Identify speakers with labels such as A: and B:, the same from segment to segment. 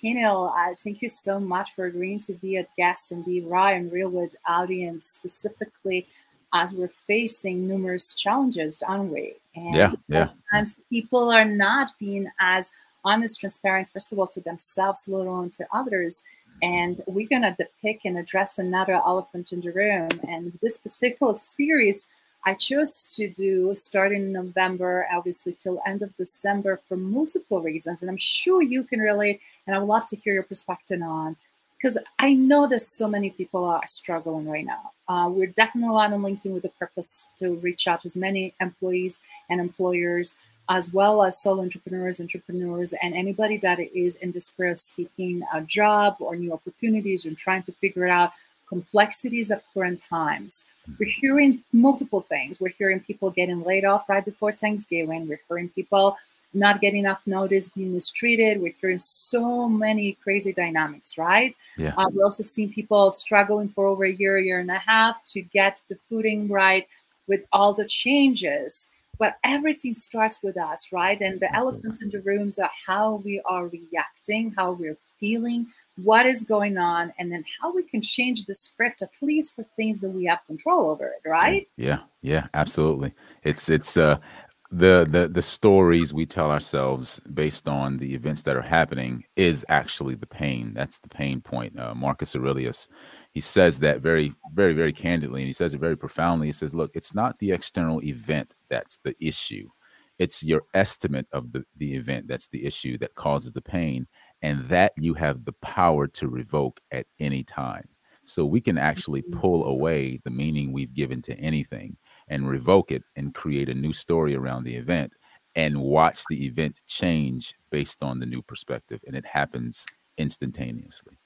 A: Tino, uh, thank you so much for agreeing to be a guest and be raw and real with audience, specifically as we're facing numerous challenges, aren't we?
B: And yeah, yeah.
A: Sometimes people are not being as honest, transparent, first of all, to themselves, let alone to others. And we're going to depict and address another elephant in the room. And this particular series I chose to do starting in November, obviously till end of December for multiple reasons. And I'm sure you can relate, and I would love to hear your perspective on because I know that so many people are struggling right now. Uh, we're definitely on LinkedIn with the purpose to reach out to as many employees and employers, as well as solo entrepreneurs, entrepreneurs, and anybody that is in despair seeking a job or new opportunities and trying to figure out complexities of current times. We're hearing multiple things. We're hearing people getting laid off right before Thanksgiving. We're hearing people not getting enough notice, being mistreated. We're hearing so many crazy dynamics, right?
B: Yeah. Uh,
A: we're also seeing people struggling for over a year, year and a half to get the footing right with all the changes. But everything starts with us, right? And the elephants in the rooms are how we are reacting, how we're feeling, what is going on, and then how we can change the script, at least for things that we have control over it, right?
B: Yeah, yeah, absolutely. It's it's uh the the the stories we tell ourselves based on the events that are happening is actually the pain. That's the pain point. Uh, Marcus Aurelius, he says that very very very candidly, and he says it very profoundly. He says, "Look, it's not the external event that's the issue. It's your estimate of the the event that's the issue that causes the pain, and that you have the power to revoke at any time." So we can actually mm-hmm. pull away the meaning we've given to anything and revoke it and create a new story around the event and watch the event change based on the new perspective. And it happens instantaneously.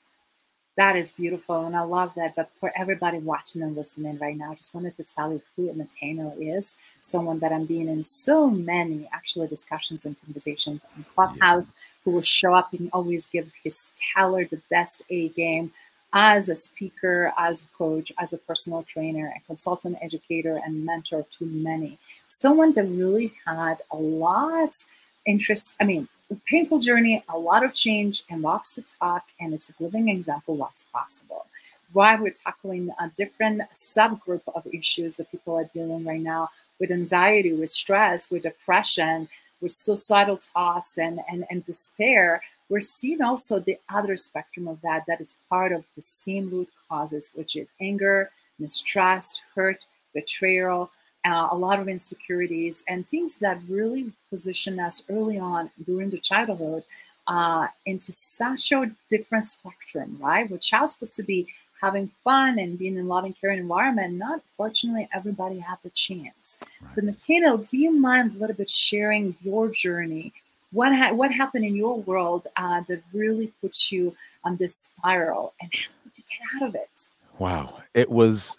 A: That is beautiful. And I love that. But for everybody watching and listening right now, I just wanted to tell you who Matano is. Someone that I'm being in so many actual discussions and conversations on Clubhouse, yeah. who will show up and always gives his stellar, the best A game as a speaker, as a coach, as a personal trainer, a consultant, educator, and mentor to many. Someone that really had a lot interest, I mean, painful journey, a lot of change, and walks the talk, and it's a living example what's possible. Why we're tackling a different subgroup of issues that people are dealing right now with anxiety, with stress, with depression, with suicidal thoughts and, and, and despair we're seeing also the other spectrum of that, that is part of the same root causes, which is anger, mistrust, hurt, betrayal, uh, a lot of insecurities, and things that really position us early on during the childhood uh, into such a different spectrum, right? Where child's supposed to be having fun and being in a loving, caring environment. Not fortunately, everybody had the chance. Right. So, Nathaniel, do you mind a little bit sharing your journey what ha- what happened in your world uh, that really puts you on this spiral, and how did you get out of it?
B: Wow, it was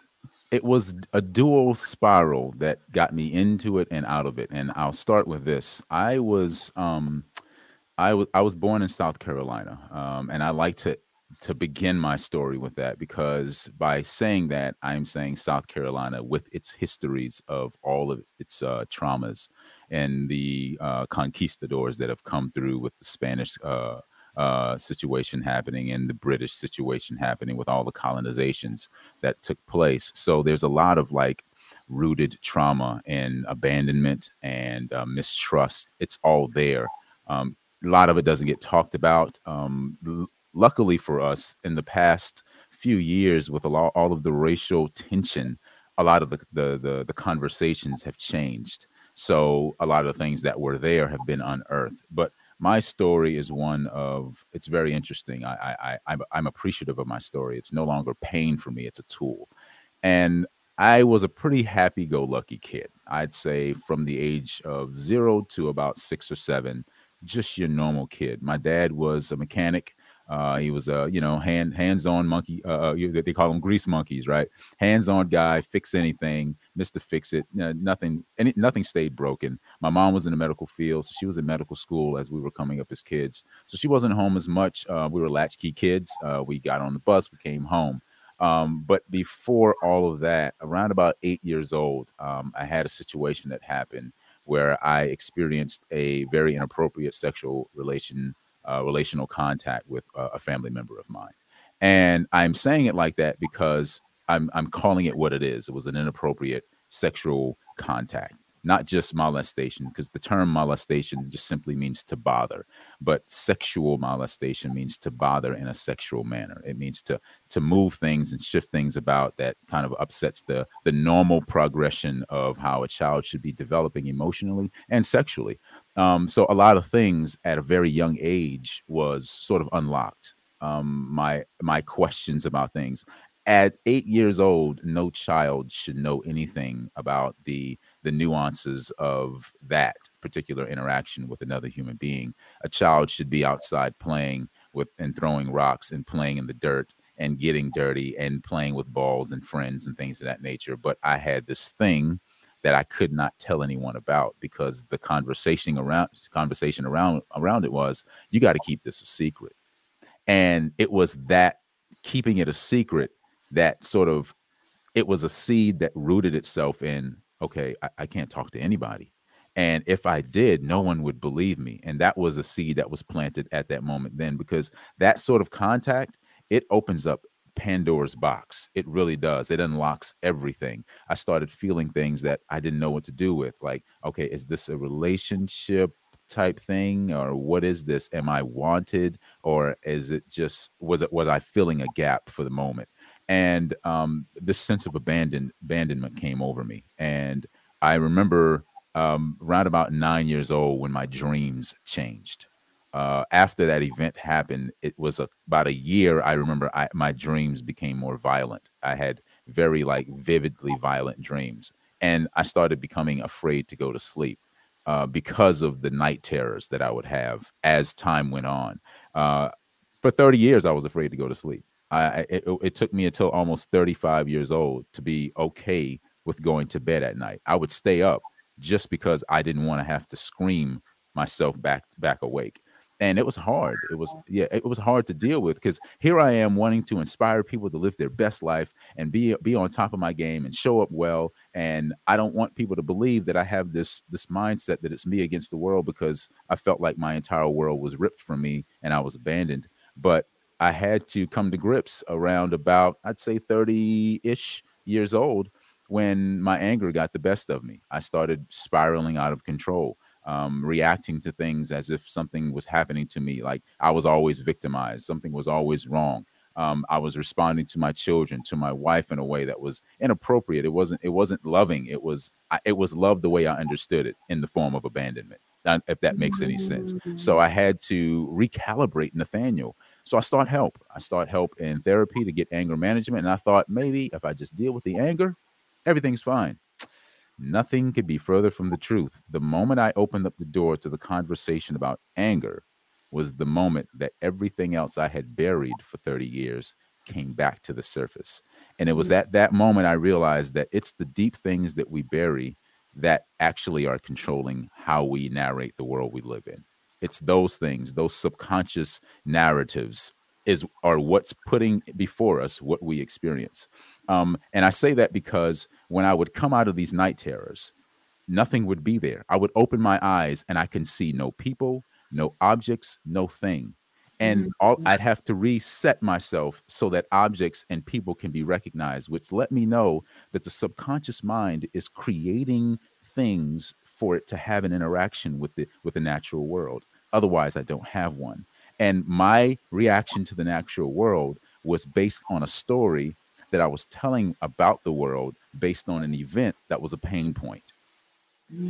B: it was a dual spiral that got me into it and out of it. And I'll start with this. I was um, I was I was born in South Carolina, um, and I like to to begin my story with that because by saying that, I'm saying South Carolina with its histories of all of its, uh, traumas and the uh, conquistadors that have come through with the Spanish uh, uh, situation happening and the British situation happening with all the colonizations that took place. So there's a lot of like rooted trauma and abandonment and uh, mistrust. It's all there. Um, a lot of it doesn't get talked about. Um, luckily for us, in the past few years, with lot, all of the racial tension, a lot of the, the the the conversations have changed. So a lot of the things that were there have been unearthed. But my story is one of it's very interesting. I I, I I'm appreciative of my story. It's no longer pain for me. It's a tool, and I was a pretty happy-go-lucky kid. I'd say from the age of zero to about six or seven, just your normal kid. My dad was a mechanic. Uh, he was a you know hand hands-on monkey. Uh, uh they call them grease monkeys, right? Hands-on guy, fix anything, Mister Fix It. You know, nothing, any, nothing stayed broken. My mom was in the medical field, so she was in medical school as we were coming up as kids. So she wasn't home as much. Uh, we were latchkey kids. Uh, we got on the bus, we came home. Um, but before all of that, around about eight years old, um, I had a situation that happened where I experienced a very inappropriate sexual relation uh, relational contact with uh, a family member of mine. And I'm saying it like that because I'm I'm calling it what it is. It was an inappropriate sexual contact not just molestation, because the term molestation just simply means to bother, but sexual molestation means to bother in a sexual manner. It means to to move things and shift things about that kind of upsets the the normal progression of how a child should be developing emotionally and sexually. Um, so a lot of things at a very young age was sort of unlocked. Um, my my questions about things at eight years old, no child should know anything about the the nuances of that particular interaction with another human being. A child should be outside playing with and throwing rocks and playing in the dirt and getting dirty and playing with balls and friends and things of that nature. But I had this thing that I could not tell anyone about because the conversation around conversation around around it was you got to keep this a secret. And it was that keeping it a secret that sort of it was a seed that rooted itself in okay I, I, can't talk to anybody. And if i did no one would believe me. And that was a seed that was planted at that moment then because that sort of contact it opens up pandora's box. It really does. It unlocks everything. I started feeling things that i didn't know what to do with like okay is this a relationship type thing? Or what is this? Am i wanted? Or is it just was it was i filling a gap for the moment and um, this sense of abandon abandonment came over me. And I remember um, around about nine years old when my dreams changed. Uh, after that event happened, it was a, about a year. I remember I, my dreams became more violent. I had very like vividly violent dreams, and I started becoming afraid to go to sleep. Uh, because of the night terrors that I would have as time went on. Uh, for 30 years, I was afraid to go to sleep. I it, it took me until almost 35 years old to be okay with going to bed at night. I would stay up just because I didn't want to have to scream myself back back awake. And it was hard. It was yeah, it was hard to deal with because here I am wanting to inspire people to live their best life and be be on top of my game and show up well. And I don't want people to believe that I have this this mindset that it's me against the world because I felt like my entire world was ripped from me and I was abandoned. But I had to come to grips around about, I'd say 30 ish years old when my anger got the best of me. I started spiraling out of control, um, reacting to things as if something was happening to me, like I was always victimized, something was always wrong. Um, I was responding to my children, to my wife in a way that was inappropriate. It wasn't. It wasn't loving. It was. I, It was love the way I understood it in the form of abandonment. If that makes any sense. So I had to recalibrate Nathaniel so I start help. I start help in therapy to get anger management. And I thought maybe if I just deal with the anger, everything's fine. Nothing could be further from the truth. The moment I opened up the door to the conversation about anger was the moment that everything else I had buried for 30 years came back to the surface. And it was mm. at that moment I realized that it's the deep things that we bury that actually are controlling how we narrate the world we live in. It's those things, those subconscious narratives is are what's putting before us what we experience. Um, and I say that because when I would come out of these night terrors, nothing would be there. I would open my eyes and I can see no people, no objects, no thing. And all mm-hmm. I'd have to reset myself so that objects and people can be recognized, which let me know that the subconscious mind is creating things for it to have an interaction with the with the natural world. Otherwise, I don't have one. And my reaction to the natural world was based on a story that I was telling about the world based on an event that was a pain point.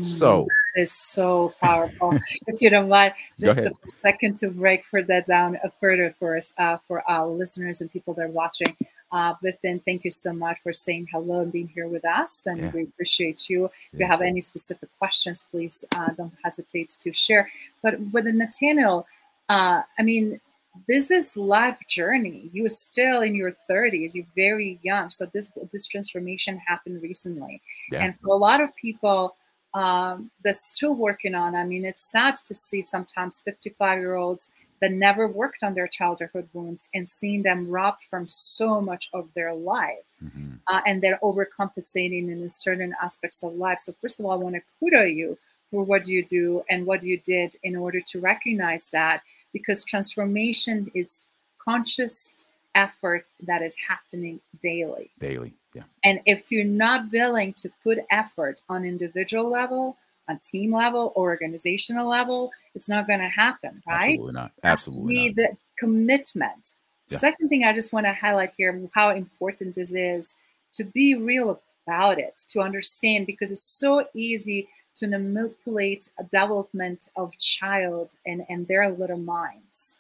B: So
A: that is so powerful. if you don't mind, just a second to break for that down a further for us, uh, for our listeners and people that are watching. Uh, but then thank you so much for saying hello and being here with us. And
B: Yeah.
A: we appreciate you. If you have any specific questions, please uh, don't hesitate to share. But with Nathaniel, uh, I mean, this is life journey. You're still in your 30s. You're very young. So this this transformation happened recently.
B: Yeah.
A: And for a lot of people, um, they're still working on. I mean, it's sad to see sometimes 55 year olds that never worked on their childhood wounds and seeing them robbed from so much of their life.
B: Mhm.
A: Uh, and they're overcompensating in certain aspects of life. So first of all, I want to kudo you for what you do and what you did in order to recognize that, because transformation is conscious effort that is happening daily.
B: Daily. Yeah.
A: And if you're not willing to put effort on individual level, on team level, or organizational level, it's not going to happen, right?
B: Absolutely not.
A: Has to
B: Absolutely
A: be
B: not.
A: the commitment.
B: Yeah.
A: Second thing I just want to highlight here how important this is to be real about it, to understand because it's so easy to manipulate a development of child and, and their little minds.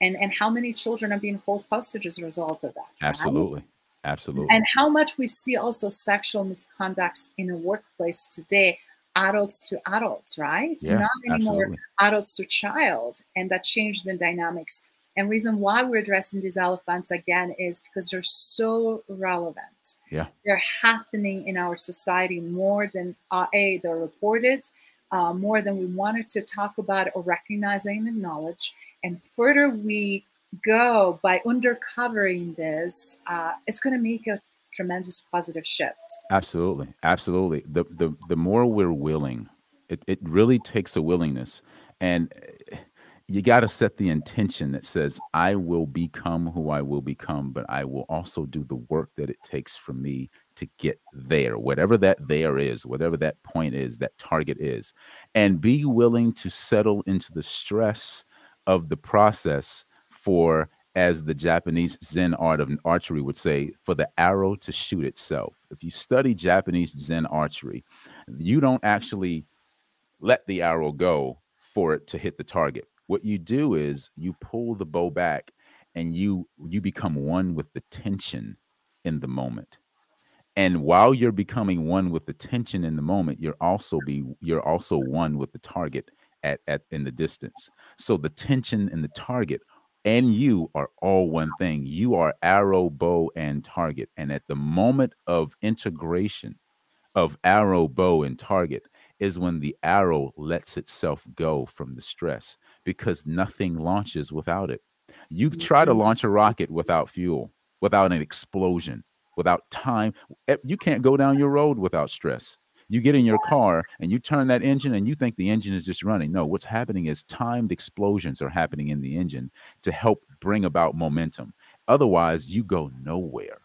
A: And and how many children are being held hostage as a result of that. right?
B: Absolutely. Absolutely.
A: and how much we see also sexual misconducts in a workplace today adults to adults right
B: yeah.
A: not anymore
B: Absolutely.
A: adults to child and that changed the dynamics and reason why we're addressing these elephants again is because they're so relevant
B: Yeah.
A: they're happening in our society more than uh, a they're reported uh, more than we wanted to talk about or recognize and acknowledge and further we go by undercovering this, uh, it's going to make a tremendous positive shift.
B: Absolutely, absolutely. The the the more we're willing, it it really takes a willingness, and eh, you got to set the intention that says, "I will become who I will become, but I will also do the work that it takes for me to get there, whatever that there is, whatever that point is, that target is, and be willing to settle into the stress of the process for." As the Japanese Zen art of archery would say, for the arrow to shoot itself. If you study Japanese Zen archery, you don't actually let the arrow go for it to hit the target. What you do is you pull the bow back and you you become one with the tension in the moment. And while you're becoming one with the tension in the moment, you're also be you're also one with the target at, at in the distance. So the tension and the target and you are all one thing. You are arrow, bow, and target. And at the moment of integration of arrow, bow, and target is when the arrow lets itself go from the stress because nothing launches without it. You mm, try to mm. launch a rocket without fuel, without an explosion, without time. You can't go down your road without stress you get in your car and you turn that engine and you think the engine is just running. No, what's happening is timed explosions are happening in the engine to help bring about momentum. Otherwise, you go nowhere.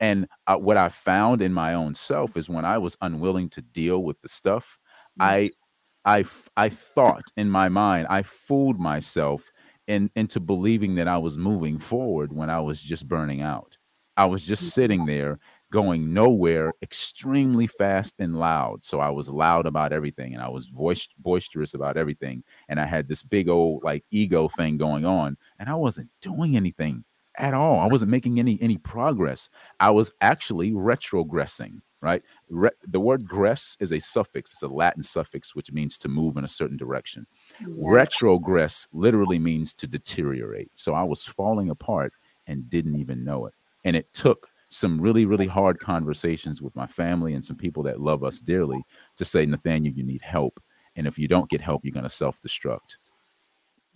B: And uh, what I found in my own self is when I was unwilling to deal with the stuff, I, I, I thought in my mind, I fooled myself in, into believing that I was moving forward when I was just burning out. I was just sitting there going nowhere extremely fast and loud so i was loud about everything and i was voice boisterous about everything and i had this big old like ego thing going on and i wasn't doing anything at all. I wasn't making any any progress. I was actually retrogressing right? Re- the word gress is a suffix. It's a latin suffix which means to move in a certain direction. Retrogress literally means to deteriorate. So i was falling apart and didn't even know it and it took some really really hard conversations with my family and some people that love us dearly to say nathaniel you need help and if you don't get help you're going to self-destruct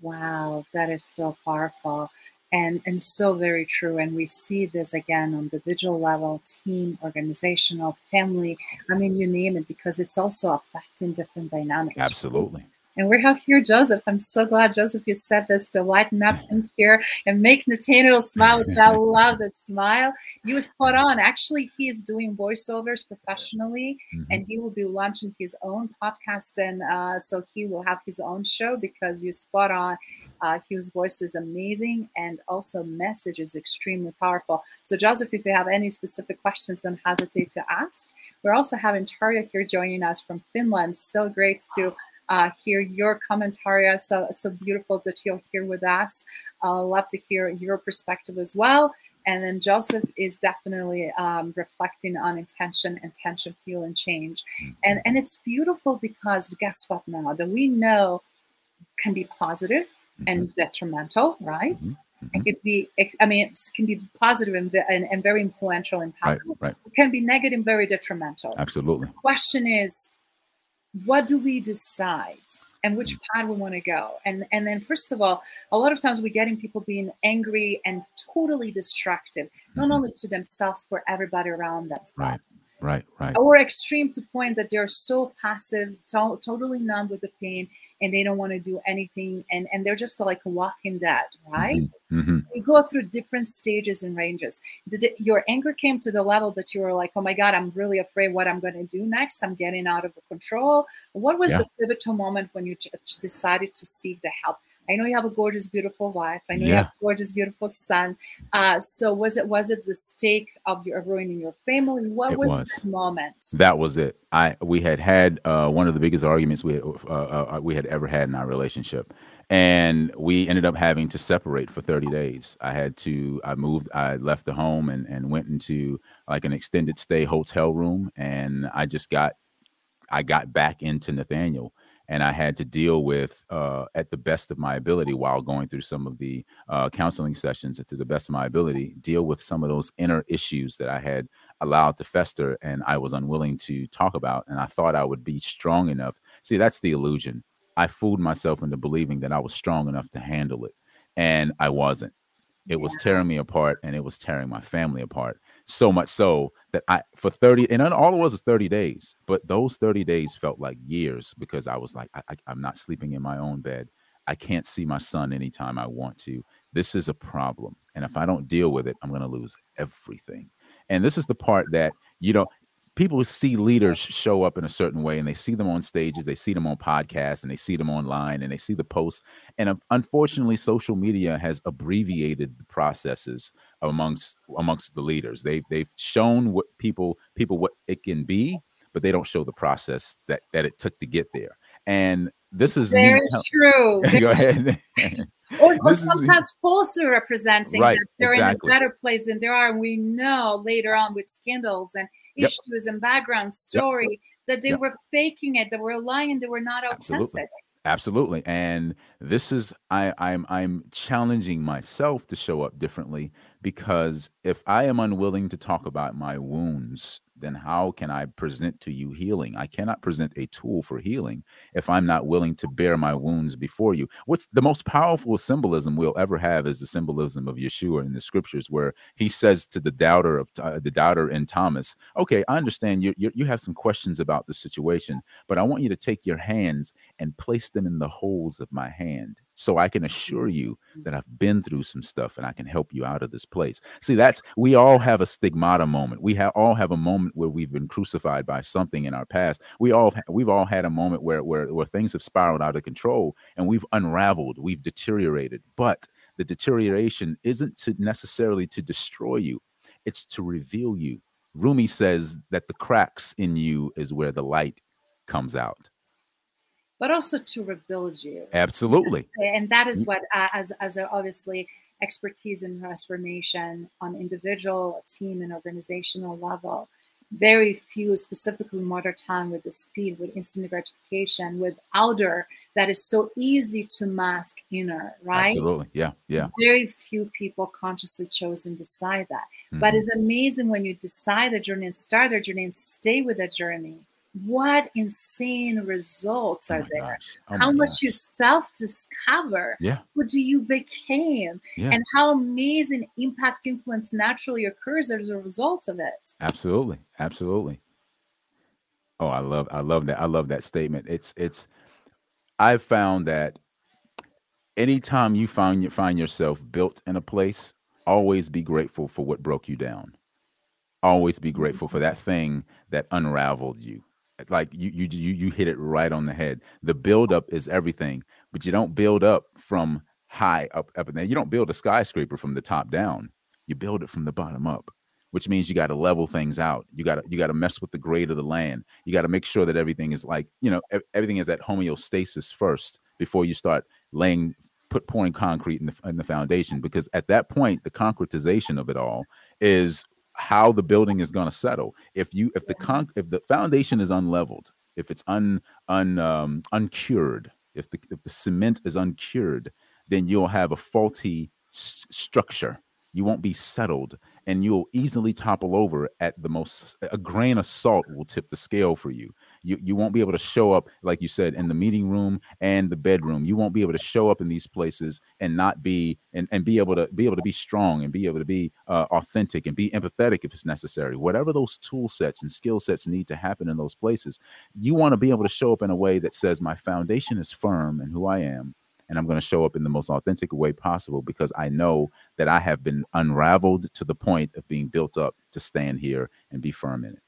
A: Wow, that is so powerful and and so very true. And we see this again on the individual level, team, organizational, family. I mean, you name it, because it's also affecting different dynamics.
B: absolutely
A: And we have here Joseph. I'm so glad, Joseph, you said this to lighten up things here and make Nathaniel smile, which I love that smile. You were spot on. Actually, he is doing voiceovers professionally
B: Mhm.
A: and he will be launching his own podcast. And uh, so he will have his own show because you're spot on. Uh, his voice is amazing and also message is extremely powerful. So, Joseph, if you have any specific questions, don't hesitate to ask. We're also having Tarja here joining us from Finland. So great to uh, hear your commentary. So it's so beautiful that you're here with us. I uh, love to hear your perspective as well. and then Joseph is definitely um, reflecting on intention, intention, feel, and change. Mm-hmm. And and it's beautiful because guess what? Now that we know can be positive mm-hmm. and detrimental, right? Mm-hmm. It could be, I mean, it can be positive and, and, and very influential and powerful. Right, right. It can be negative, very detrimental.
B: Absolutely.
A: The question is, what do we decide? and which path we want to go. And and then first of all, a lot of times we get in people being angry and totally destructive, not mm-hmm. only to themselves but everybody around themselves.
B: Right, right, right.
A: Or extreme to point that they're so passive, to- totally numb with the pain, and they don't want to do anything and and they're just like walking dead right mm-hmm. Mm-hmm. you go through different stages and ranges did it, your anger came to the level that you were like oh my god i'm really afraid what i'm going to do next i'm getting out of control what was yeah. the pivotal moment when you ch- decided to seek the help I know you have a gorgeous, beautiful wife. I know yeah. you have a gorgeous, beautiful son. Uh, so was it was it the stake of your ruining your family? What it was, was that moment?
B: That was it. I we had had uh, one of the biggest arguments we had, uh, uh, uh, we had ever had in our relationship, and we ended up having to separate for 30 days. I had to. I moved. I left the home and and went into like an extended stay hotel room, and I just got I got back into Nathaniel and I had to deal with uh, at the best of my ability while going through some of the uh, counseling sessions to the best of my ability, deal with some of those inner issues that I had allowed to fester and I was unwilling to talk about. And I thought I would be strong enough. See, that's the illusion. I fooled myself into believing that I was strong enough to handle it, and I wasn't. It was tearing me apart and it was tearing my family apart. So much so that I, for 30, and all it was was 30 days, but those 30 days felt like years because I was like, I, I, I'm not sleeping in my own bed. I can't see my son anytime I want to. This is a problem. And if I don't deal with it, I'm going to lose everything. And this is the part that you know people see leaders show up in a certain way and they see them on stages they see them on podcasts and they see them online and they see the posts and unfortunately social media has abbreviated the processes amongst amongst the leaders. They've they've shown what people people what it can be but they don't show the process that that it took to get there. And this is
A: very true. Go ahead. Or, or sometimes is, falsely representing right, that they're exactly. in a better place than they are and we know later on with scandals and yep. issues and background story yep. that they yep. were faking it, they were lying, they were not authentic.
B: Absolutely. Absolutely. And this is I I'm I'm challenging myself to show up differently because if I am unwilling to talk about my wounds then how can I present to you healing? I cannot present a tool for healing if I'm not willing to bear my wounds before you. What's the most powerful symbolism we'll ever have is the symbolism of Yeshua in the scriptures, where he says to the doubter of uh, the doubter in Thomas, "Okay, I understand you, you you have some questions about the situation, but I want you to take your hands and place them in the holes of my hand." So I can assure mm-hmm. you that I've been through some stuff and I can help you out of this place. See, that's we all have a stigmata moment. We have all have a moment where we've been crucified by something in our past. We all we've all had a moment where where where things have spiraled out of control and we've unraveled, we've deteriorated. But the deterioration isn't to necessarily to destroy you; it's to reveal you. Rumi says that the cracks in you is where the light comes out
A: but also to rebuild you.
B: Absolutely.
A: And that is what, uh, as as a, obviously expertise in transformation on individual, team, and organizational level. Very few, specifically modern time with the speed, with instant gratification, with outer that is so easy to mask inner, right?
B: Absolutely. Yeah. Yeah.
A: Very few people consciously chose and decide that. Mm-hmm. But it's amazing when you decide a journey and start a journey and stay with a journey what insane results oh are there? oh how much gosh. you self-discover
B: yeah.
A: who do you became? Yeah. and how amazing impact influence naturally occurs as a result of it.
B: Absolutely. Absolutely. Oh i love i love that i love that statement. It's it's i've found that anytime you find you find yourself built in a place always be grateful for what broke you down. Always be grateful for that thing that unraveled you like you you you you hit it right on the head. The build up is everything, but you don't build up from high up up and there. You don't build a skyscraper from the top down. You build it from the bottom up, which means you got to level things out. You got to you got to mess with the grade of the land. You got to make sure that everything is like you know everything is at homeostasis first before you start laying put pouring concrete in the, in the foundation because at that point the concretization of it all is how the building is going to settle. If you if the con if the foundation is unleveled if it's un un um, uncured if the if the cement is uncured then you'll have a faulty structure. You won't be settled and you'll easily topple over at the most a grain of salt will tip the scale for you. You you won't be able to show up like you said in the meeting room and the bedroom. You won't be able to show up in these places and not be and, and be able to be able to be strong and be able to be uh, authentic and be empathetic if it's necessary. Whatever those tool sets and skill sets need to happen in those places you want to be able to show up in a way that says my foundation is firm and who i am and I'm going to show up in the most authentic way possible because I know that I have been unraveled to the point of being built up to stand here and be firm in it.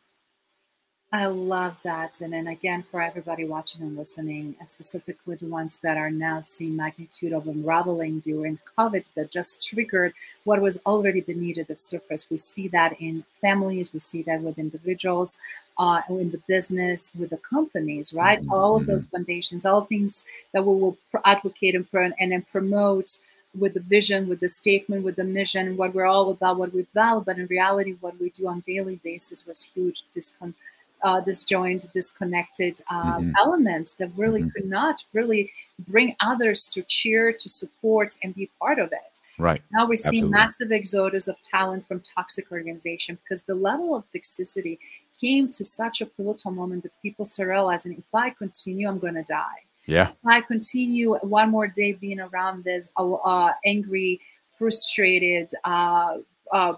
A: I love that. And then again, for everybody watching and listening, and specifically the ones that are now seeing magnitude of unraveling during COVID that just triggered what was already beneath the surface. We see that in families, we see that with individuals, uh, in the business, with the companies, right? Mm-hmm. All of those mm-hmm. foundations, all things that we will advocate and, pro- and then promote with the vision, with the statement, with the mission, what we're all about, what we value. But in reality, what we do on daily basis was huge discon- uh, disjoint, disconnected uh, mm-hmm. elements that really mm-hmm. could not really bring others to cheer, to support, and be part of it.
B: Right.
A: Now we're seeing Absolutely. massive exodus of talent from toxic organization because the level of toxicity came to such a pivotal moment that people start realizing if I continue, I'm going to die.
B: Yeah.
A: If I continue one more day being around this uh, uh angry, frustrated, uh, uh,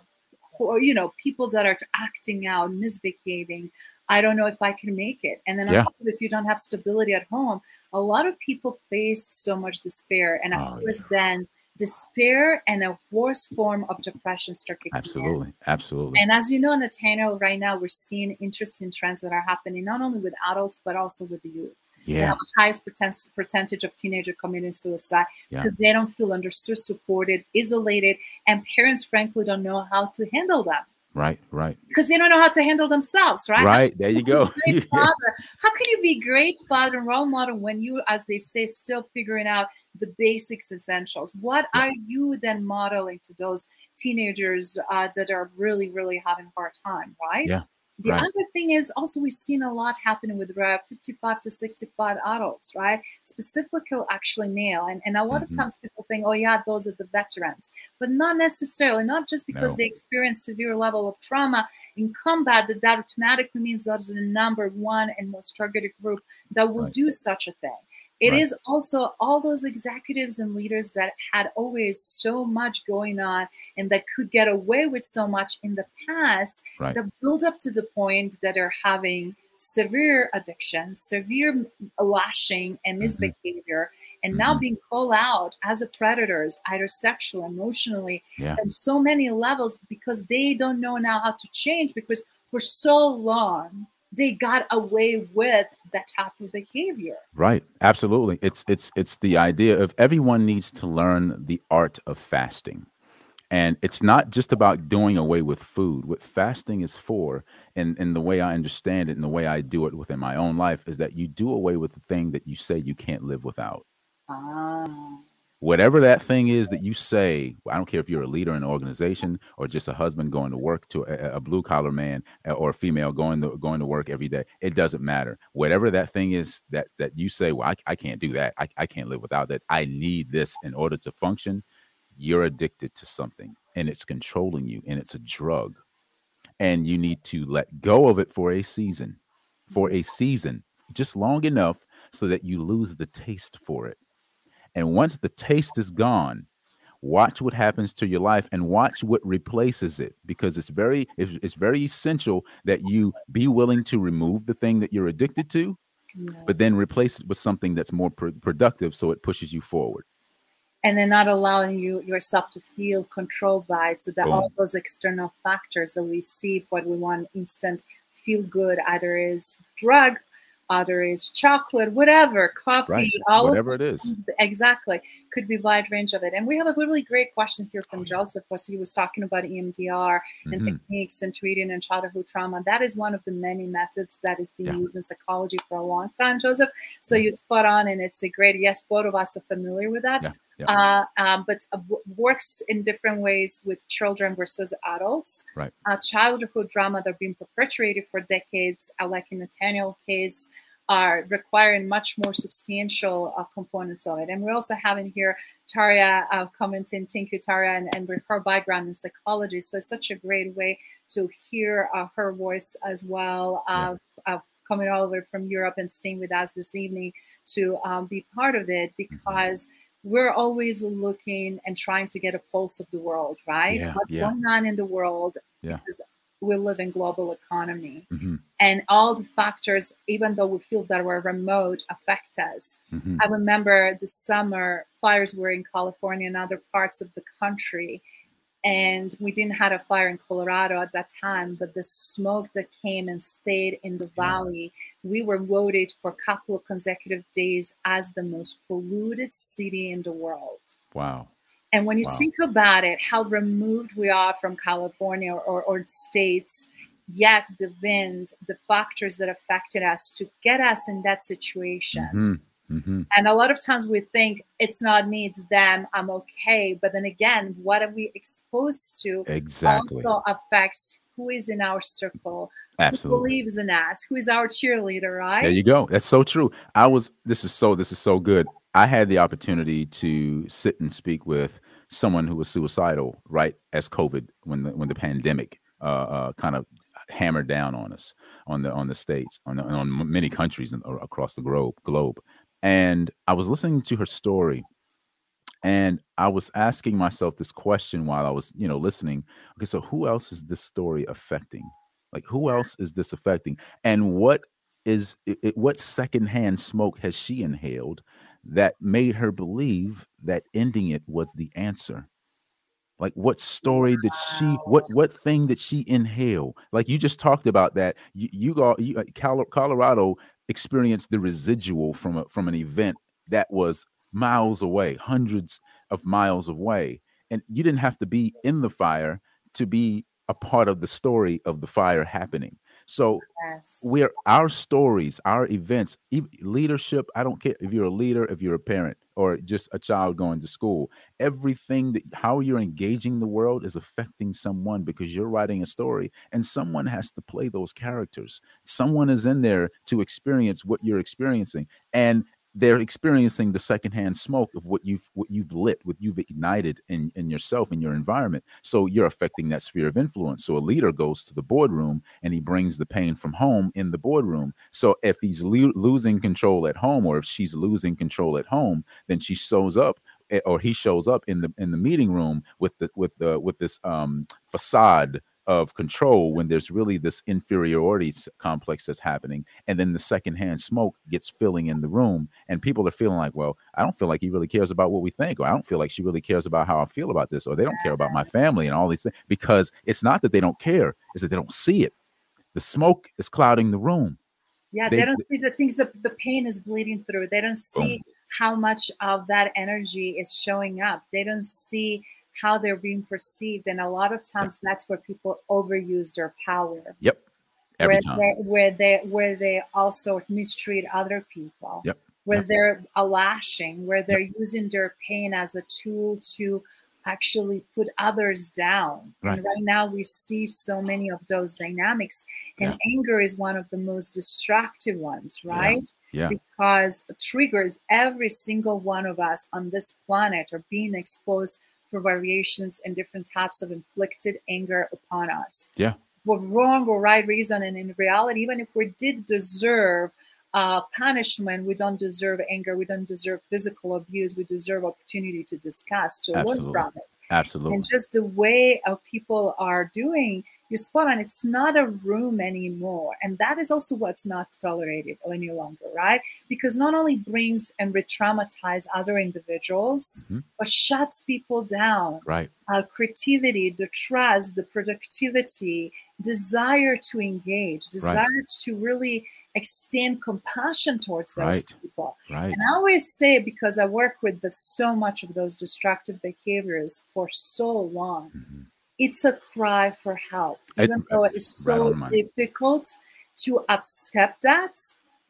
A: you know, people that are acting out, misbehaving, I don't know if I can make it. And then yeah. if you don't have stability at home, a lot of people face so much despair. And of oh, course, yeah. then despair and a worse form of depression start kicking
B: absolutely
A: in.
B: absolutely
A: and as you know nathaniel right now we're seeing interesting trends that are happening not only with adults but also with the youth
B: yeah
A: the highest percentage of teenagers committing suicide yeah. because they don't feel understood supported isolated and parents frankly don't know how to handle them
B: Right, right.
A: Because they don't know how to handle themselves, right?
B: Right, there you go.
A: father. How can you be great father and role model when you, as they say, still figuring out the basics, essentials? What yeah. are you then modeling to those teenagers uh, that are really, really having a hard time, right?
B: Yeah,
A: the right. other thing is also we've seen a lot happening with uh, 55 to 65 adults, right? Specifically, actually male. And, and a lot mm-hmm. of times people think, oh, yeah, those are the veterans. But not necessarily, not just because no. they experience severe level of trauma in combat, that that automatically means those are the number one and most targeted group that will right. do such a thing. It right. is also all those executives and leaders that had always so much going on and that could get away with so much in the past right. that build up to the point that are having severe addiction, severe lashing and mm-hmm. misbehavior, mm-hmm. and now mm-hmm. being called out as a predators, either sexual, emotionally,
B: yeah.
A: and so many levels because they don't know now how to change because for so long they got away with that type of behavior.
B: Right. Absolutely. It's it's it's the idea of everyone needs to learn the art of fasting. And it's not just about doing away with food. What fasting is for and and the way i understand it and the way i do it within my own life is that you do away with the thing that you say you can't live without. Ah whatever that thing is that you say i don't care if you're a leader in an organization or just a husband going to work to a, a blue collar man uh, or a female going to going to work every day it doesn't matter. Whatever that thing is that that you say well i, I can't do that. I, I can't live without that. I need this in order to function you're addicted to something and it's controlling you and it's a drug. And you need to let go of it for a season for a season just long enough so that you lose the taste for it and once the taste is gone, watch what happens to your life and watch what replaces it because it's very it's, very essential that you be willing to remove the thing that you're addicted to but then replace it with something that's more pr- productive so it pushes you forward
A: and then not allowing you yourself to feel controlled by it so that Boom. all those external factors that we see what we want instant feel good either is drug other is chocolate, whatever, coffee,
B: right.
A: all
B: whatever it is.
A: Exactly. Could be wide range of it. And we have a really great question here from oh, Joseph. Was he was talking about EMDR and mm-hmm. techniques and treating and childhood trauma. That is one of the many methods that is being yeah. used in psychology for a long time, Joseph. So mm-hmm. you spot on, and it's a great. Yes, both of us are familiar with that. Yeah. Yeah. Uh, um, but uh, works in different ways with children versus adults.
B: Right.
A: Uh, childhood drama that have been perpetuated for decades, uh, like in Nathaniel case, are requiring much more substantial uh, components of it. And we also have in here Tarja uh, commenting, thank you, Tarja, and, and with her background in psychology. So it's such a great way to hear uh, her voice as well, uh, yeah. coming all the way from Europe and staying with us this evening to um, be part of it mm-hmm. because we're always looking and trying to get a pulse of the world, right?
B: Yeah,
A: What's
B: yeah.
A: going on in the world?
B: Yeah.
A: Because we live in global economy.
B: Mm-hmm.
A: and all the factors even though we feel that we're remote affect us.
B: Mm-hmm.
A: i remember the summer fires were in california and other parts of the country and we didn't have a fire in colorado at that time but the smoke that came and stayed in the valley we were voted for a couple of consecutive days as the most polluted city in the world.
B: Wow
A: and when you
B: wow.
A: think about it, how removed we are from California or, or, states, yet the wind, the factors that affected us to get us in that situation.
B: Mm-hmm. Mm-hmm.
A: And a lot of times we think it's not me, it's them, I'm okay. But then again, what are we exposed to
B: exactly
A: also affects who is in our circle,
B: Absolutely.
A: who believes in us, who is our cheerleader, right?
B: There you go. That's so true. I was this is so this is so good. I had the opportunity to sit and speak with someone who was suicidal right as COVID when the when the pandemic uh, uh, kind of hammered down on us on the on the states on the, on many countries across the globe globe. And I was listening to her story, and I was asking myself this question while I was you know listening. Okay, so who else is this story affecting? Like who else is this affecting? And what is it, what secondhand smoke has she inhaled that made her believe that ending it was the answer? Like what story did she what what thing did she inhale? Like you just talked about that. You, you got you, uh, colorado experienced the residual from a, from an event that was miles away hundreds of miles away and you didn't have to be in the fire to be a part of the story of the fire happening so yes. we're our stories, our events, leadership. I don't care if you're a leader, if you're a parent, or just a child going to school. Everything that how you're engaging the world is affecting someone because you're writing a story, and someone has to play those characters. Someone is in there to experience what you're experiencing, and they're experiencing the secondhand smoke of what you've what you've lit, what you've ignited in, in yourself in your environment. So you're affecting that sphere of influence. So a leader goes to the boardroom and he brings the pain from home in the boardroom. So if he's lo- losing control at home, or if she's losing control at home, then she shows up eh, or he shows up in the in the meeting room with the with the with this um facade of control when there's really this inferiority complex that's happening and then the secondhand smoke gets filling in the room and people are feeling like well i don't feel like he really cares about what we think or i don't feel like she really cares about how i feel about this or they don't care about my family and all these things because it's not that they don't care it's that they don't see it. The smoke is clouding the room.
A: Yeah they, they don't see the things that the pain is bleeding through they don't see boom. how much of that energy is showing up they don't see how they're being perceived. And a lot of times yep. that's where people overuse their power.
B: Yep. Every
A: where
B: time.
A: They, where they where they also mistreat other people.
B: Yep.
A: Where
B: yep.
A: they're lashing, where they're yep. using their pain as a tool to actually put others down.
B: Right.
A: And right now we see so many of those dynamics. And
B: yeah.
A: anger is one of the most destructive ones, right?
B: Yeah. yeah.
A: Because triggers every single one of us on this planet are being exposed for variations and different types of inflicted anger upon us.
B: Yeah.
A: For wrong or right reason. And in reality, even if we did deserve uh, punishment, we don't deserve anger, we don't deserve physical abuse, we deserve opportunity to discuss, to
B: Absolutely.
A: learn from it.
B: Absolutely.
A: And just the way uh, people are doing you're spot on. It's not a room anymore. And that is also what's not tolerated any longer, right? Because not only brings and re-traumatize other individuals,
B: mm-hmm.
A: but shuts people down.
B: Right.
A: Uh, creativity, the trust, the productivity, desire to engage, desire right. to really extend compassion towards those
B: Right.
A: people.
B: Right.
A: And I always say, because I work with the, so much of those destructive behaviors for so long,
B: Mhm.
A: It's a cry for help. Even though it is so
B: money.
A: difficult to accept that,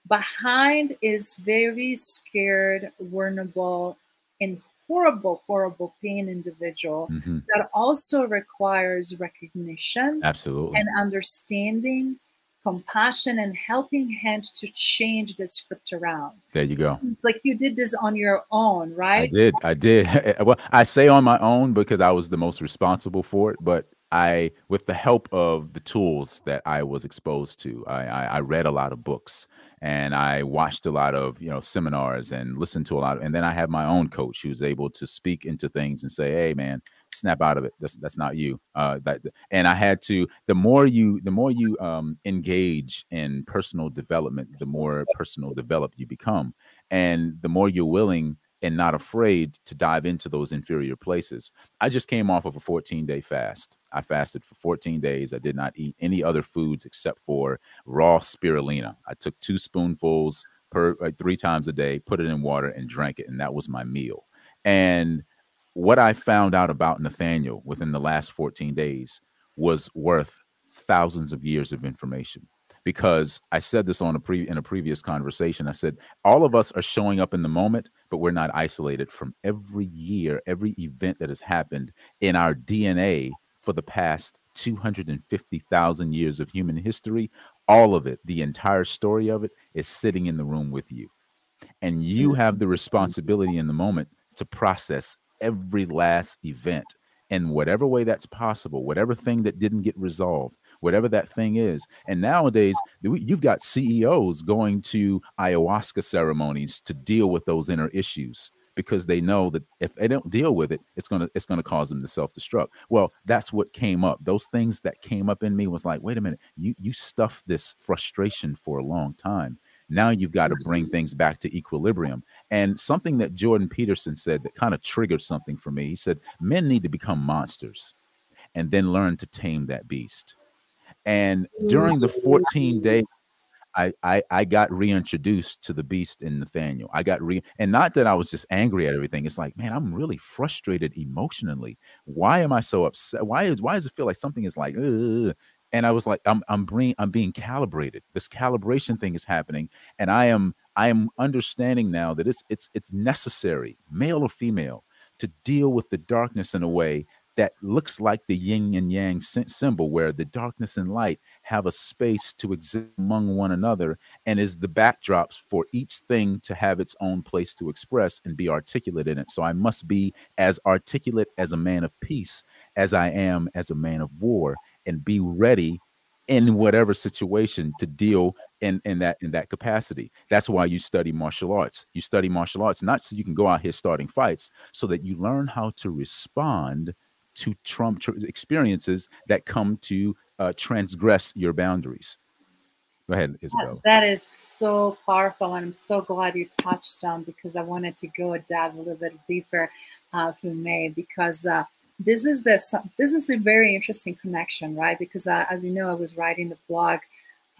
A: behind is very scared, vulnerable, and horrible, horrible pain individual
B: Mhm.
A: that also requires recognition
B: Absolutely.
A: and understanding, compassion, and helping hand to change the script around.
B: there you go.
A: It's like you did this on your own, right?
B: I did. I did. well, I say on my own because I was the most responsible for it, but I, with the help of the tools that I was exposed to, I, I, I read a lot of books and I watched a lot of you know seminars and listened to a lot. Of, and then I have my own coach who's able to speak into things and say, "Hey, man, snap out of it. That's that's not you." Uh, that and I had to. The more you, the more you um, engage in personal development, the more personal developed you become, and the more you're willing and not afraid to dive into those inferior places. I just came off of a 14 day fast. I fasted for 14 days. I did not eat any other foods except for raw spirulina. I took two spoonfuls per like three times a day, put it in water and drank it, and that was my meal. And what I found out about Nathaniel within the last 14 days was worth thousands of years of information because I said this on a pre in a previous conversation. I said all of us are showing up in the moment, but we're not isolated from every year, every event that has happened in our DNA for the past 250,000 years of human history. All of it, the entire story of it, is sitting in the room with you. And you have the responsibility in the moment to process every last event in whatever way that's possible, whatever thing that didn't get resolved, whatever that thing is. And nowadays, you've got CEOs going to ayahuasca ceremonies to deal with those inner issues because they know that if they don't deal with it, it's gonna it's gonna cause them to self-destruct. Well, that's what came up. Those things that came up in me was like, wait a minute, you you stuffed this frustration for a long time. Now you've got to mm-hmm. bring things back to equilibrium. And something that Jordan Peterson said that kind of triggered something for me. He said, men need to become monsters and then learn to tame that beast. And during the 14 mm-hmm. days, I, I I got reintroduced to the beast in Nathaniel. I got re and not that I was just angry at everything. It's like, man, I'm really frustrated emotionally. Why am I so upset? Why is why does it feel like something is like, Ugh. And I was like, I'm I'm bring I'm being calibrated. This calibration thing is happening, and I am I am understanding now that it's it's it's necessary, male or female, to deal with the darkness in a way that looks like the yin and yang symbol, where the darkness and light have a space to exist among one another and is the backdrops for each thing to have its own place to express and be articulate in it. So I must be as articulate as a man of peace as I am as a man of war and be ready in whatever situation to deal in in that in that capacity. That's why you study martial arts. You study martial arts not so you can go out here starting fights so that you learn how to respond to trump tr- experiences that come to uh, transgress your boundaries. Go ahead isabel
A: That is so powerful, and I'm so glad you touched on because I wanted to go dive a little bit deeper, uh, if you may, because uh, this is the this is a very interesting connection, right? Because uh, as you know, I was writing the blog,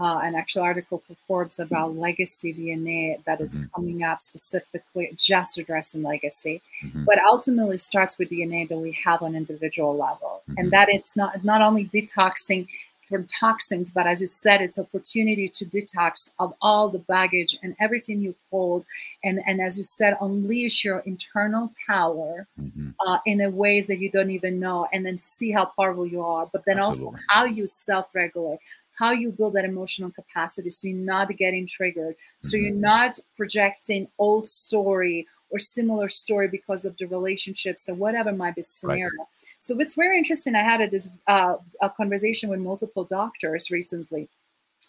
A: uh, an actual article for Forbes about legacy DNA that it's
B: Mhm.
A: coming up specifically just addressing legacy,
B: Mhm.
A: but ultimately starts with DNA that we have on individual level,
B: Mhm.
A: and that it's not not only detoxing from toxins, but as you said, it's opportunity to detox of all the baggage and everything you hold, and and as you said, unleash your internal power
B: Mhm.
A: uh, in a ways that you don't even know, and then see how powerful you are. But then
B: Absolutely.
A: also how you self-regulate, how you build that emotional capacity, so you're not getting triggered, so
B: Mhm.
A: you're not projecting old story or similar story because of the relationships or whatever might be scenario. So it's very interesting. I had a, this uh, a conversation with multiple doctors recently.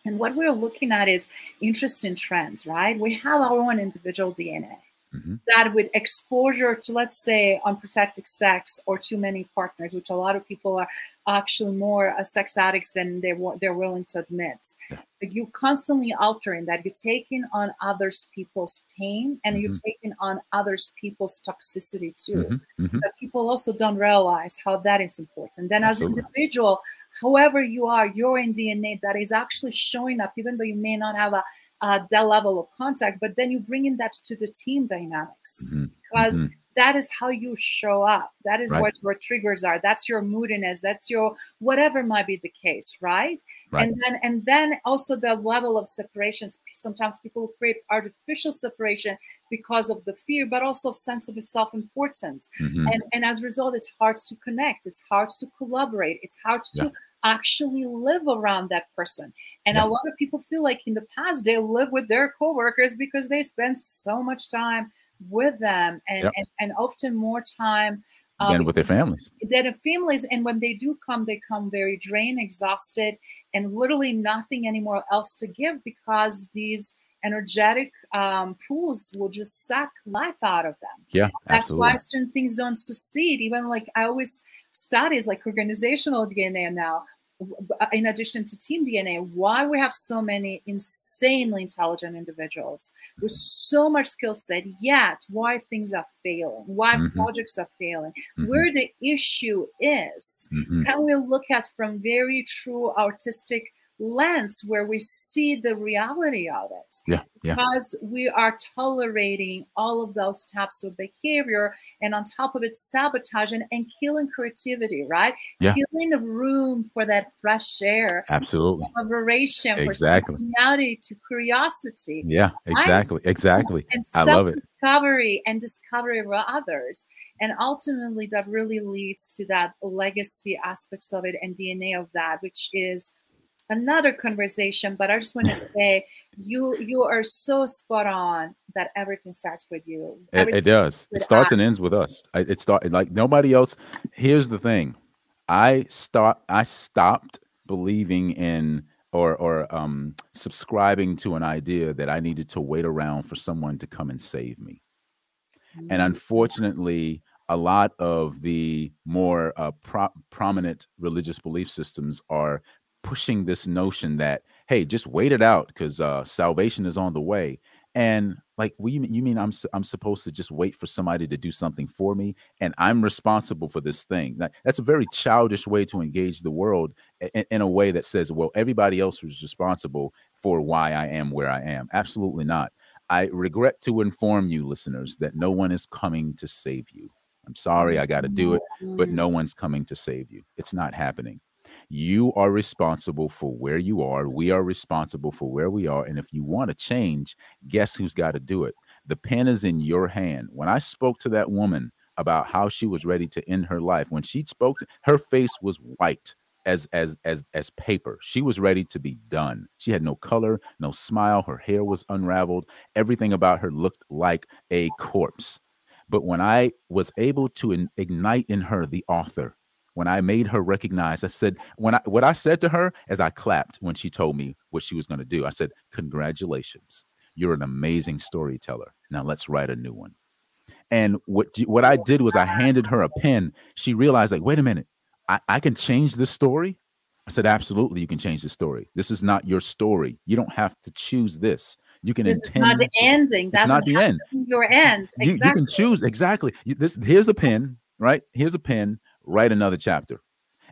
A: And what we're looking at is interesting trends, right? We have our own individual DNA
B: Mhm.
A: that with exposure to, let's say, unprotected sex or too many partners, which a lot of people are actually more uh, sex addicts than they wa- they're willing to admit.
B: Yeah.
A: But you constantly altering that. You're taking on others people's pain and you're
B: Mhm.
A: taking on others people's toxicity too
B: Mhm. Mhm.
A: that people also don't realize how that is important. Then, as an individual, however you are, you're in DNA that is actually showing up, even though you may not have a uh, that level of contact, but then you bring in that to the team dynamics
B: Mm-hmm.
A: because
B: Mhm.
A: that is how you show up. That is
B: Right.
A: what your triggers are. That's your moodiness. That's your whatever might be the case, right?
B: Right.
A: And then and then also the level of separations. Sometimes people create artificial separation because of the fear, but also sense of self-importance.
B: Mhm.
A: And and as a result, it's hard to connect. It's hard to collaborate. It's hard to
B: Yeah.
A: actually live around that person. And
B: Yeah.
A: a lot of people feel like in the past they live with their coworkers because they spend so much time with them and,
B: Yep.
A: and, and often more time
B: Then with their families.
A: than in families. And when they do come, they come very drained, exhausted, and literally nothing anymore else to give because these energetic um, pools will just suck life out of them.
B: Yeah,
A: That's
B: absolutely.
A: why certain things don't succeed. Even like I always studies like organizational DNA now, in addition to team DNA, why we have so many insanely intelligent individuals with so much skill set, yet why things are failing, why
B: Mhm.
A: projects are failing,
B: Mhm.
A: where the issue is.
B: Mhm.
A: Can we look at from very true artistic lens where we see the reality of it?
B: Yeah, yeah.
A: because we are tolerating all of those types of behavior and on top of it sabotaging and killing creativity right
B: Yeah.
A: killing the room for that fresh air
B: Absolutely.
A: collaboration
B: Exactly.
A: for spontaneity to curiosity
B: Yeah, exactly. Exactly.
A: and
B: I love it.
A: self-discovery and discovery of others and ultimately that really leads to that legacy aspects of it and dna of that which is another conversation but i just want to say you you are so spot on that everything starts with you
B: It,
A: Everything
B: it does. It starts
A: us.
B: and ends with us. I- It started like nobody else. Here's the thing. I start. I stopped believing in or or um subscribing to an idea that I needed to wait around for someone to come and save me. And unfortunately, a lot of the more uh, pro- prominent religious belief systems are pushing this notion that hey, just wait it out because uh, salvation is on the way. And like, we you mean I'm I'm supposed to just wait for somebody to do something for me, and I'm responsible for this thing? That, that's a very childish way to engage the world in, in a way that says, well, everybody else was responsible for why I am where I am. Absolutely not. I regret to inform you, listeners, that no one is coming to save you. I'm sorry, I got to do it, but
A: Mm.
B: no one's coming to save you. It's not happening. You are responsible for where you are. We are responsible for where we are. And if you want to change, guess who's got to do it? The pen is in your hand. When I spoke to that woman about how she was ready to end her life, when she spoke, her face was white as as as as paper. She was ready to be done. She had no color, no smile. Her hair was unraveled. Everything about her looked like a corpse. But when I was able to in- ignite in her the author, when I made her recognize, I said, when I what I said to her as I clapped when she told me what she was going to do, I said, Congratulations. You're an amazing storyteller. Now let's write a new one. And what what I did was I handed her a pen. She realized, like, wait a minute, I, I can change this story. I said, absolutely, you can change the story. This is not your story. You don't have to choose this. You can
A: this is
B: intend
A: not the ending that's
B: not the end.
A: your end
B: You, you
A: exactly
B: can choose exactly. You- This here's a pen, right? Here's a pen. Write another chapter,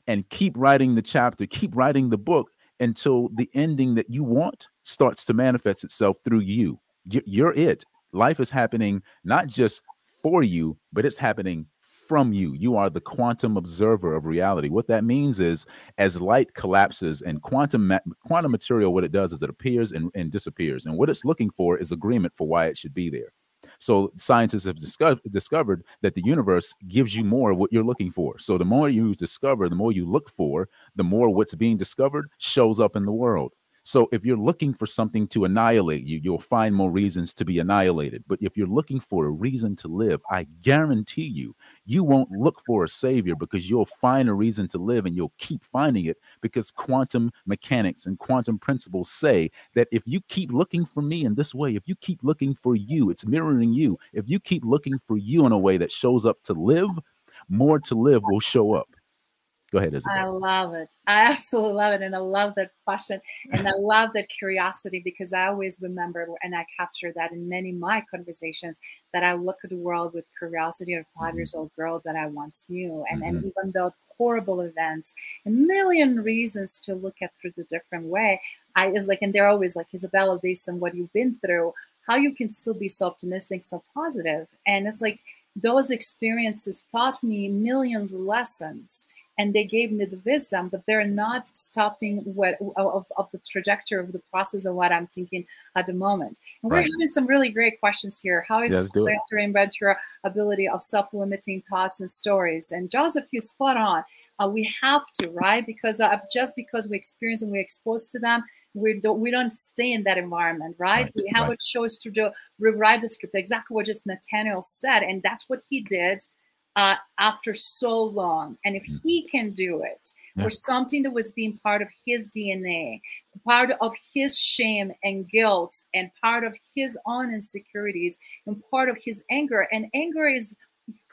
B: and keep writing the chapter. Keep writing the book until the ending that you want starts to manifest itself through you. You- You're it. Life is happening not just for you, but it's happening from you. You are the quantum observer of reality. What that means is, as light collapses and quantum ma- quantum material, what it does is it appears and, and disappears, and what it's looking for is agreement for why it should be there. So scientists have discovered discovered that the universe gives you more of what you're looking for. So the more you discover, the more you look for, the more what's being discovered shows up in the world. So if you're looking for something to annihilate you, you'll find more reasons to be annihilated. But if you're looking for a reason to live, I guarantee you, you won't look for a savior because you'll find a reason to live and you'll keep finding it because quantum mechanics and quantum principles say that if you keep looking for me in this way, if you keep looking for you, it's mirroring you. If you keep looking for you in a way that shows up to live, more to live will show up. Go ahead, Isabel.
A: I love it. I absolutely love it. And I love that passion and I love that curiosity because I always remember and I capture that in many of my conversations that I look at the world with curiosity of a 5
B: Mhm.
A: years old girl that I once knew. And, and
B: Mhm.
A: even though horrible events, a million reasons to look at through the different way. I is like, and they're always like, Isabella, based on what you've been through, how you can still be so optimistic, so positive. And it's like those experiences taught me millions of lessons and they gave me the wisdom, but they're not stopping what of, of the trajectory of the process of what I'm thinking at the moment. And we're having some really great questions here. How is into your ability of self-limiting thoughts and stories? And Joseph, you spot on. Uh, we have to, right? Because uh, just because we experience and we're exposed to them, we don't we don't stay in that environment, right? right we have right. a choice to do rewrite the script, exactly what just Nathaniel said, and that's what he did uh, after so long. And if mm. he can do it yeah. for something that was being part of his DNA, part of his shame and guilt, and part of his own insecurities, and part of his anger, and anger is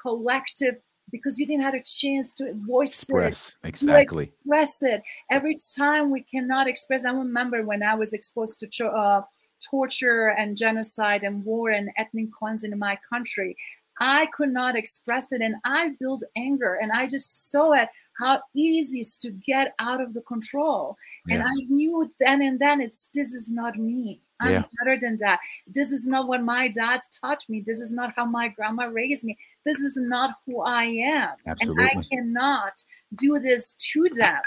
A: collective because you didn't have a chance to voice
B: express,
A: it,
B: exactly.
A: express it. Every time we cannot express, I remember when I was exposed to uh, torture and genocide and war and ethnic cleansing in my country. I could not express it and I built anger and I just saw it how easy it's to get out of the control. Yeah. And I knew then and then it's this is not me. I'm yeah. better than that. This is not what my dad taught me. This is not how my grandma raised me. This is not who I am.
B: Absolutely.
A: And I cannot do this to them.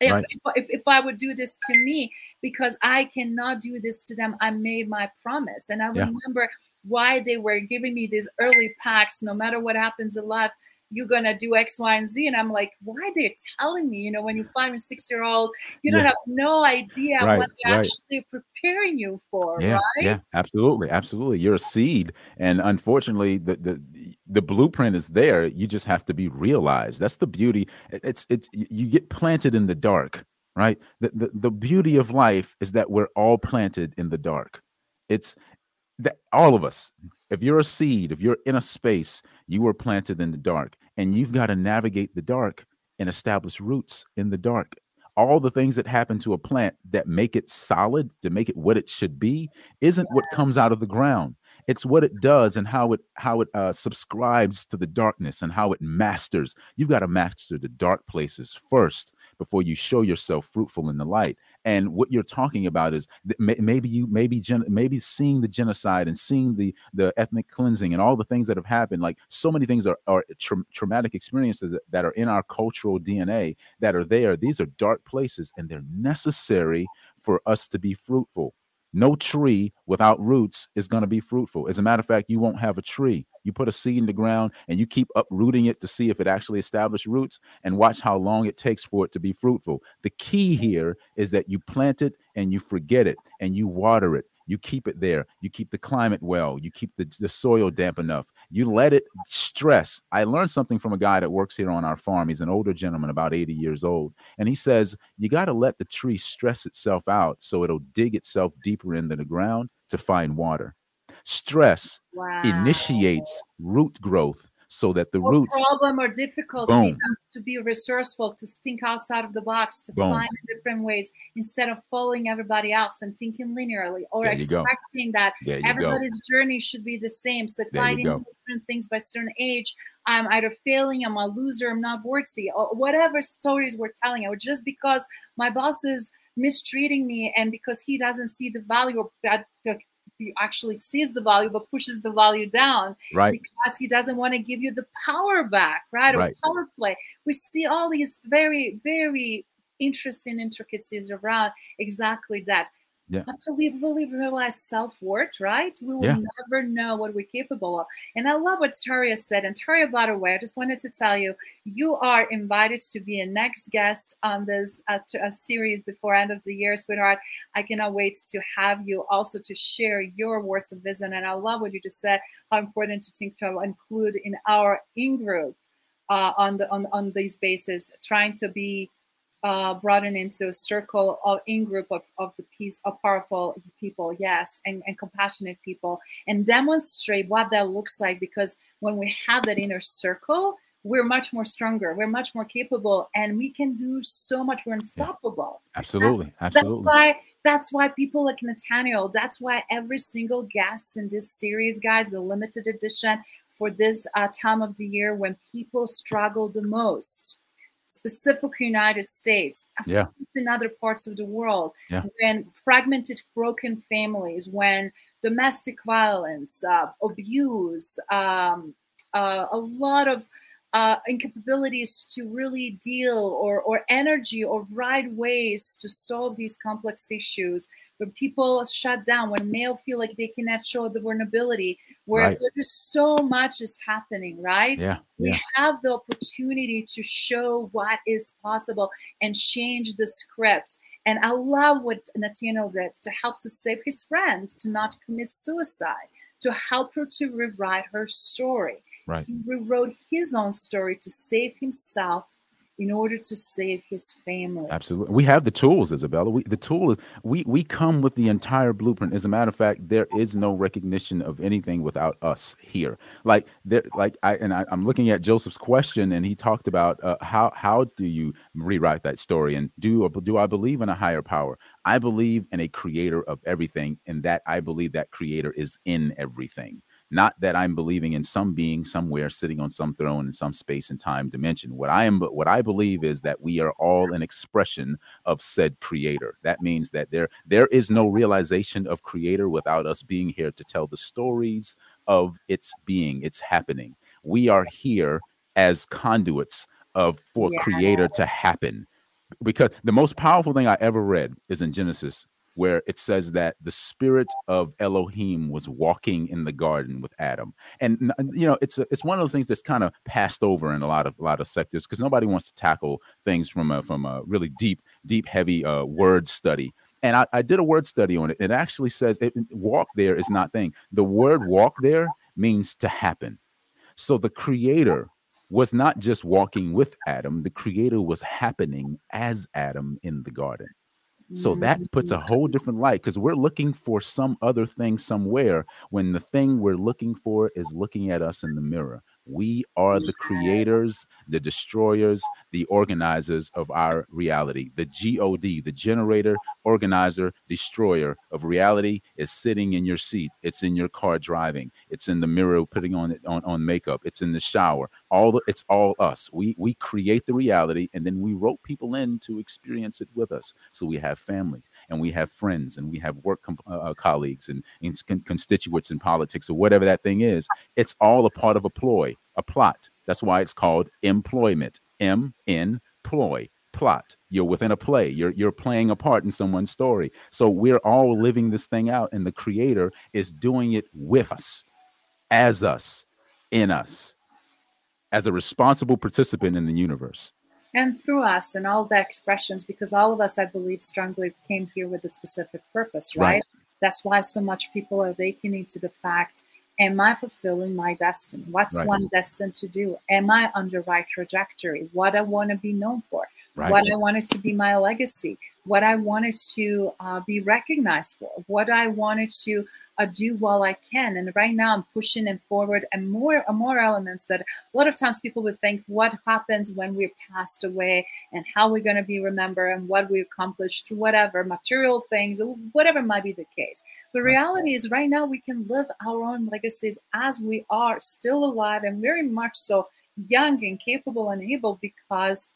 A: If, right. if, if, I would do this to me, because I cannot do this to them, I made my promise. And I yeah. remember why they were giving me these early packs no matter what happens in life you're gonna do X, Y, and Z. And I'm like, why are they telling me? You know, when you're five and six year old, you don't have no idea right, what they're right. actually preparing you for,
B: yeah,
A: right?
B: Yeah, absolutely, absolutely. You're a seed, and unfortunately, the the the blueprint is there. You just have to be realized. That's the beauty. It's it's you get planted in the dark, right? The the, the beauty of life is that we're all planted in the dark. It's that all of us if you're a seed if you're in a space you were planted in the dark and you've got to navigate the dark and establish roots in the dark. All the things that happen to a plant that make it solid to make it what it should be isn't what comes out of the ground. It's what it does and how it how it uh, subscribes to the darkness and how it masters. You've got to master the dark places first before you show yourself fruitful in the light. And what you're talking about is maybe you maybe gen- maybe seeing the genocide and seeing the the ethnic cleansing and all the things that have happened like so many things are, are tra- traumatic experiences that, that are in our cultural dna that are there. These are dark places and they're necessary for us to be fruitful no tree without roots is going to be fruitful. As a matter of fact, you won't have a tree. You put a seed in the ground and you keep uprooting it to see if it actually establishes roots and watch how long it takes for it to be fruitful. The key here is that you plant it and you forget it and you water it you keep it there. You keep the climate well. You keep the, the soil damp enough. You let it stress. I learned something from a guy that works here on our farm. He's an older gentleman about 80 years old and he says you got to let the tree stress itself out so it'll dig itself deeper into the ground to find water. Stress wow. initiates root growth so that the or roots
A: problem or difficulty to be resourceful to think outside of the box to Boom. find different ways instead of following everybody else and thinking linearly or expecting that everybody's go. journey should be the same so finding different things by certain age i'm either failing i'm a loser i'm not worthy or whatever stories we're telling or just because my boss is mistreating me and because he doesn't see the value or actually sees the value but pushes the value down
B: right.
A: because he doesn't want to give you the power back right, right. or power play. We see all these very very interesting intricacies around exactly that
B: yeah.
A: Until we really realize self worth, right? We will yeah. never know what we're capable of. And I love what Tarja said. And Tarja, by the way, I just wanted to tell you, you are invited to be a next guest on this uh, a series before end of the year, sweetheart. I cannot wait to have you also to share your words of wisdom. And I love what you just said. How important to think to include in our in group uh, on the on on these bases, trying to be uh, broaden into a circle of in group of, of the peace of powerful people yes and, and compassionate people and demonstrate what that looks like because when we have that inner circle we're much more stronger we're much more capable and we can do so much we're unstoppable.
B: Absolutely
A: that's,
B: absolutely.
A: that's why that's why people like nathaniel that's why every single guest in this series guys the limited edition for this uh, time of the year when people struggle the most specific United States,
B: yeah.
A: in other parts of the world,
B: yeah.
A: when fragmented, broken families, when domestic violence, uh, abuse, um, uh, a lot of uh, incapabilities to really deal or, or energy or right ways to solve these complex issues when people shut down when male feel like they cannot show the vulnerability where
B: Right.
A: there's so much is happening right
B: Yeah.
A: we
B: Yeah.
A: have the opportunity to show what is possible and change the script and i love what nathaniel did to help to save his friend to not commit suicide to help her to rewrite her story
B: Right.
A: he rewrote his own story to save himself in order to save his family.
B: Absolutely. We have the tools, Isabella. We the tool is we we come with the entire blueprint. As a matter of fact, there is no recognition of anything without us here. Like there, like I and I, I'm looking at Joseph's question, and he talked about uh, how how do you rewrite that story, and do do I believe in a higher power? I believe in a creator of everything, and that I believe that creator is in everything. Not that I'm believing in some being somewhere sitting on some throne in some space and time dimension. What I am, but what I believe is that we are all an expression of said creator. That means that there there is no realization of creator without us being here to tell the stories of its being, its happening. We are here as conduits of for
A: Yeah.
B: creator to happen. Because the most powerful thing I ever read is in Genesis where it says that the spirit of Elohim was walking in the garden with Adam. And you know, it's a, it's one of those things that's kind of passed over in a lot of a lot of sectors because nobody wants to tackle things from a from a really deep, deep, heavy uh, word study. And I, I did a word study on it. It actually says it- walk there is not thing. The word walk there means to happen. So the creator was not just walking with Adam, the creator was happening as Adam in the garden. So that puts a whole mm. different light because we're looking for some other thing somewhere when the thing we're looking for is looking at us in the mirror. We are the creators, the destroyers, the organizers of our reality. The God, the generator, organizer, destroyer of reality is sitting in your seat. It's in your car driving. It's in the mirror putting on it on, on makeup. It's in the shower. All the, it's all us. We we create the reality and then we rope people in to experience it with us. So we have families and we have friends and we have work com- uh, colleagues and, and con- constituents in politics or whatever that thing is. It's all a part of a ploy, a plot. That's why it's called employment. M N ploy plot. You're within a play. You're you're playing a part in someone's story. So we're all living this thing out, and the creator is doing it with us, as us, in us, as a responsible participant in the universe.
A: and through us and all the expressions because all of us i believe strongly came here with a specific purpose right,
B: Right.
A: that's why so much people are awakening to the fact am i fulfilling my destiny what's
B: Right.
A: one destined to do am i on the right trajectory what i want to be known for
B: Right.
A: what i wanted to be my legacy what i wanted to uh, be recognized for what i wanted to uh, do while i can. And right now i'm pushing it forward and more and more elements that a lot of times people would think what happens when we're passed away and how we're going to be remembered and what we accomplished whatever material things or whatever might be the case. The reality is right now we can live our own legacies as we are still alive and very much so young and capable and able because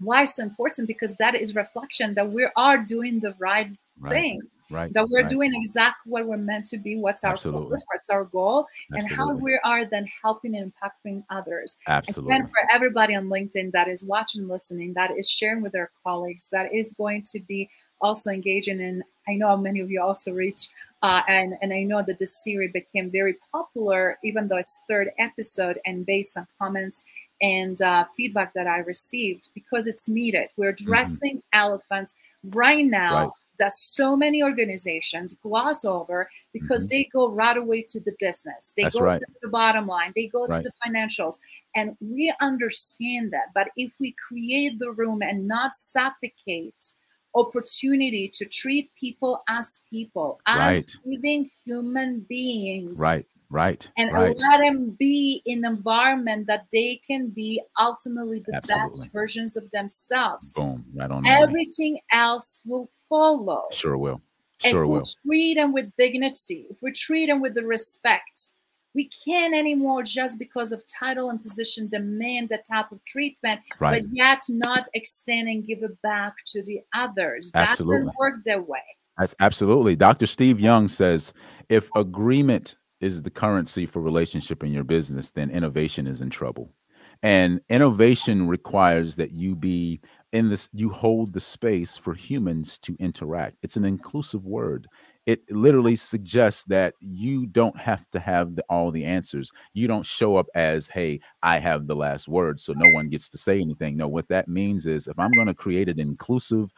A: why so important because that is reflection that we are doing the right,
B: Right.
A: thing
B: Right.
A: that we're
B: right.
A: doing exactly what we're meant to be what's our
B: Absolutely.
A: purpose what's our goal and how we are then helping and impacting others
B: Absolutely.
A: and for everybody on LinkedIn that is watching, listening, that is sharing with their colleagues, that is going to be also engaging in. I know many of you also reach, uh, and and I know that this series became very popular, even though it's third episode, and based on comments and uh, feedback that I received, because it's needed. We're addressing elephants right now.
B: Mm-hmm. Right.
A: That so many organizations gloss over because
B: Mhm.
A: they go right away to the business. They
B: That's
A: go
B: right.
A: to the bottom line. They go
B: Right.
A: to the financials. And we understand that. But if we create the room and not suffocate opportunity to treat people as people, as living human beings,
B: Right. Right.
A: and
B: right.
A: let them be in an environment that they can be ultimately the
B: Absolutely.
A: best versions of themselves,
B: Boom. Right on. the money.
A: everything else will follow.
B: Sure will.
A: if
B: Sure
A: we
B: will.
A: treat them with dignity, if we treat them with the respect, we can't anymore just because of title and position demand that type of treatment,
B: Right.
A: but yet not extend and give it back to the others.
B: Absolutely.
A: Doesn't work that way.
B: That's absolutely. Dr. Steve Young says if agreement is the currency for relationship in your business, then innovation is in trouble. And innovation requires that you be in this, you hold the space for humans to interact. It's an inclusive word. It literally suggests that you don't have to have the, all the answers. You don't show up as, hey, I have the last word, so no one gets to say anything. No, what that means is if I'm going to create an inclusive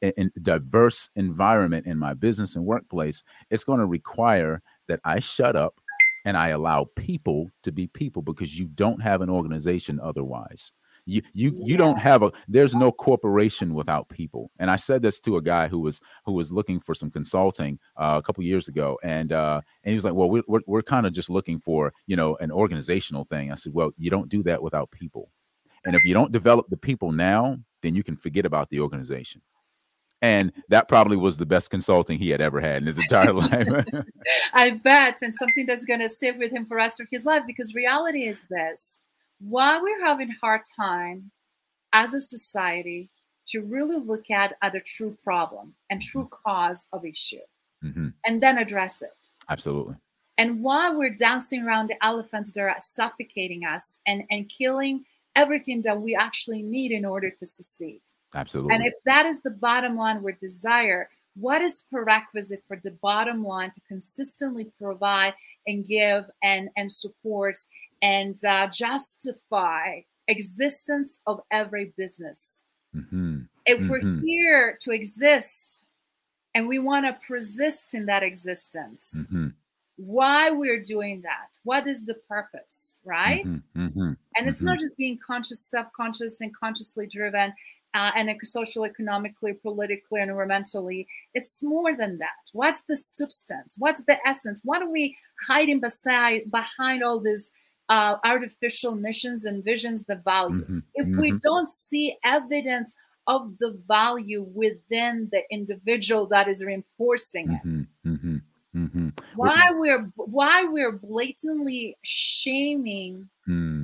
B: and diverse environment in my business and workplace, it's going to require that I shut up and I allow people to be people because you don't have an organization otherwise. You you you don't have a there's no corporation without people. And I said this to a guy who was who was looking for some consulting uh, a couple years ago, and uh, and he was like, "Well, we're we're, we're kind of just looking for you know an organizational thing." I said, "Well, you don't do that without people, and if you don't develop the people now, then you can forget about the organization." And that probably was the best consulting he had ever had in his entire life.
A: I bet, and something that's going to stay with him for the rest of his life. Because reality is this: why we're having hard time as a society to really look at at the true problem and true cause of issue,
B: Mhm.
A: and then address it.
B: Absolutely.
A: And why we're dancing around the elephants that are suffocating us and and killing everything that we actually need in order to succeed.
B: Absolutely.
A: And if that is the bottom line we desire, what is prerequisite for the bottom line to consistently provide and give and and support and uh, justify existence of every business?
B: hmm
A: If we're
B: Mhm.
A: here to exist and we want to persist in that existence,
B: hmm
A: why we're doing that? What is the purpose, right?
B: hmm
A: and it's not just being conscious self-conscious and consciously driven uh, and social economically politically environmentally it's more than that. What's the substance? What's the essence? What are we hiding beside behind all these uh, artificial missions and visions the values?
B: Mhm,
A: if we
B: mhm.
A: don't see evidence of the value within the individual that is reinforcing it
B: hmm hmm hmm
A: why we're why we're blatantly shaming
B: Mm.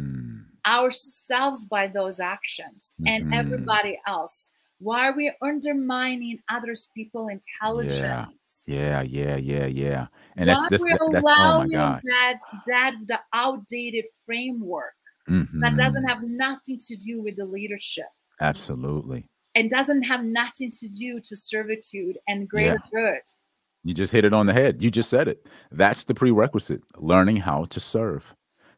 A: Ourselves by those actions and
B: Mhm.
A: everybody else why are we undermining others people intelligence
B: Yeah, yeah, yeah, yeah. yeah. And
A: why
B: that's that's
A: we're
B: that's oh my
A: allowing
B: god.
A: that that the outdated framework that
B: Mhm.
A: doesn't have nothing to do with the leadership
B: Absolutely.
A: and doesn't have nothing to do to servitude and greater good
B: You just hit it on the head. You just said it. That's the prerequisite. Learning how to serve.